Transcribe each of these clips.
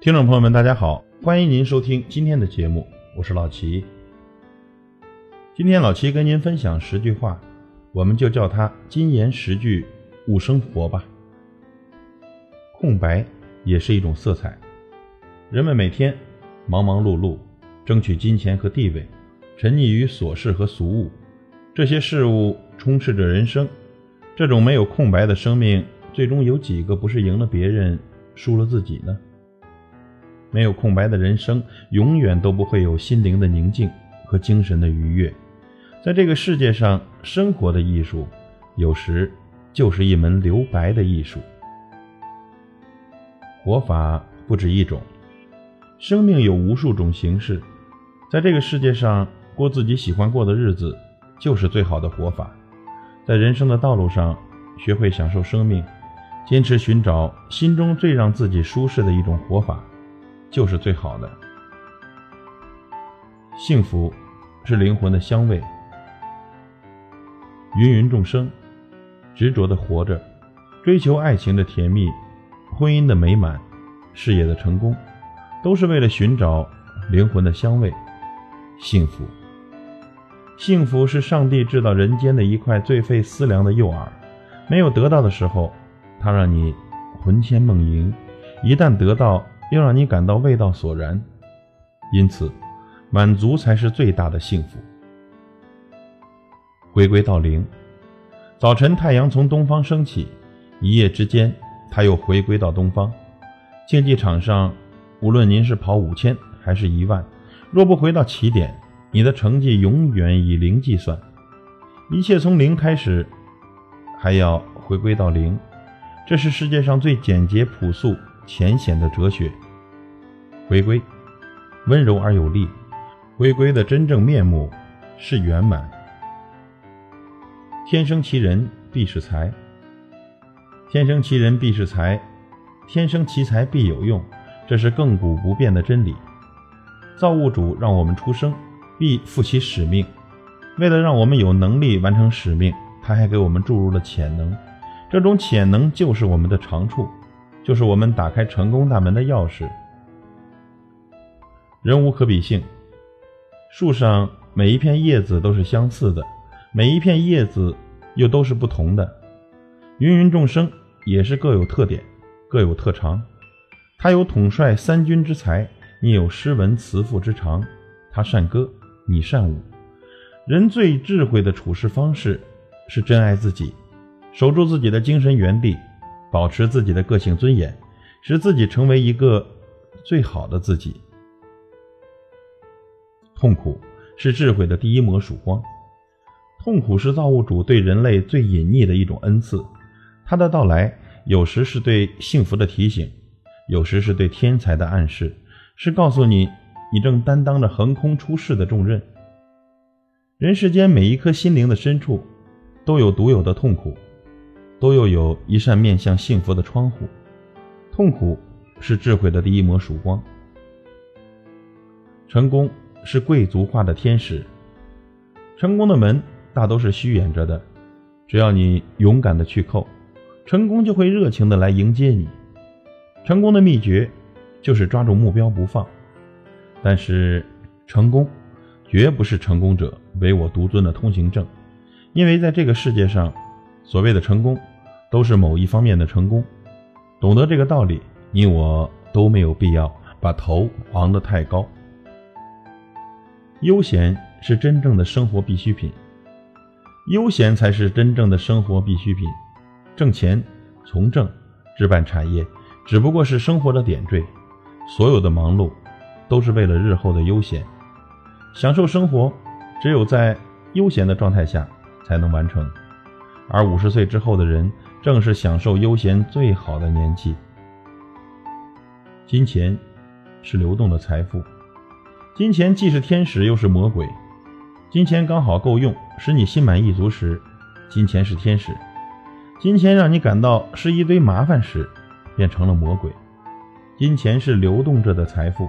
听众朋友们，大家好，欢迎您收听今天的节目，我是老齐。今天老齐跟您分享十句话，我们就叫它金言十句悟生活吧。空白也是一种色彩。人们每天忙忙碌碌，争取金钱和地位，沉溺于琐事和俗物，这些事物充斥着人生。这种没有空白的生命，最终有几个不是赢了别人，输了自己呢？没有空白的人生，永远都不会有心灵的宁静和精神的愉悦。在这个世界上，生活的艺术，有时就是一门留白的艺术。活法不止一种，生命有无数种形式。在这个世界上，过自己喜欢过的日子，就是最好的活法。在人生的道路上，学会享受生命，坚持寻找心中最让自己舒适的一种活法。就是最好的。幸福是灵魂的香味。芸芸众生执着的活着，追求爱情的甜蜜、婚姻的美满、事业的成功，都是为了寻找灵魂的香味。幸福，幸福是上帝制造人间的一块最费思量的诱饵。没有得到的时候，它让你魂牵梦萦；一旦得到，又让你感到味道索然，因此，满足才是最大的幸福。回归到零，早晨太阳从东方升起，一夜之间，它又回归到东方。竞技场上，无论您是跑五千还是一万，若不回到起点，你的成绩永远以零计算。一切从零开始，还要回归到零，这是世界上最简洁朴素。浅显的哲学，回归，温柔而有力。回归的真正面目是圆满。天生其人必是才，天生其人必是才，天生其才必有用，这是亘古不变的真理。造物主让我们出生，必负其使命。为了让我们有能力完成使命，他还给我们注入了潜能。这种潜能就是我们的长处。就是我们打开成功大门的钥匙。人无可比性，树上每一片叶子都是相似的，每一片叶子又都是不同的。芸芸众生也是各有特点，各有特长。他有统帅三军之才，你有诗文词赋之长。他善歌，你善舞。人最智慧的处事方式是珍爱自己，守住自己的精神原地。保持自己的个性尊严，使自己成为一个最好的自己。痛苦是智慧的第一抹曙光，痛苦是造物主对人类最隐匿的一种恩赐。它的到来有时是对幸福的提醒，有时是对天才的暗示，是告诉你你正担当着横空出世的重任。人世间每一颗心灵的深处，都有独有的痛苦。都又有一扇面向幸福的窗户。痛苦是智慧的第一抹曙光。成功是贵族化的天使。成功的门大都是虚掩着的，只要你勇敢的去叩，成功就会热情的来迎接你。成功的秘诀就是抓住目标不放。但是，成功绝不是成功者唯我独尊的通行证，因为在这个世界上。所谓的成功，都是某一方面的成功。懂得这个道理，你我都没有必要把头昂得太高。悠闲是真正的生活必需品，悠闲才是真正的生活必需品。挣钱、从政、置办产业，只不过是生活的点缀。所有的忙碌，都是为了日后的悠闲。享受生活，只有在悠闲的状态下才能完成。而五十岁之后的人，正是享受悠闲最好的年纪。金钱是流动的财富，金钱既是天使又是魔鬼。金钱刚好够用，使你心满意足时，金钱是天使；金钱让你感到是一堆麻烦时，变成了魔鬼。金钱是流动着的财富，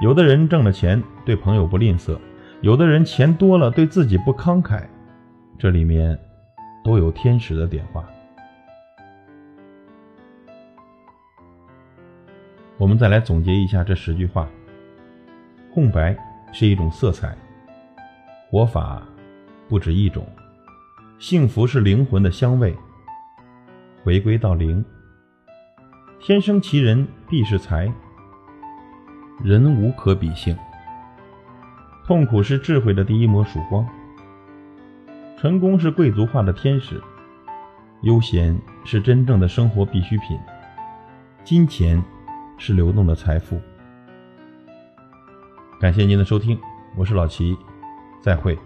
有的人挣了钱对朋友不吝啬，有的人钱多了对自己不慷慨，这里面。都有天使的点化。我们再来总结一下这十句话：空白是一种色彩，活法不止一种，幸福是灵魂的香味。回归到零，天生奇人必是才，人无可比性。痛苦是智慧的第一抹曙光，成功是贵族化的天使，悠闲是真正的生活必需品，金钱是流动的财富。感谢您的收听，我是老齐，再会。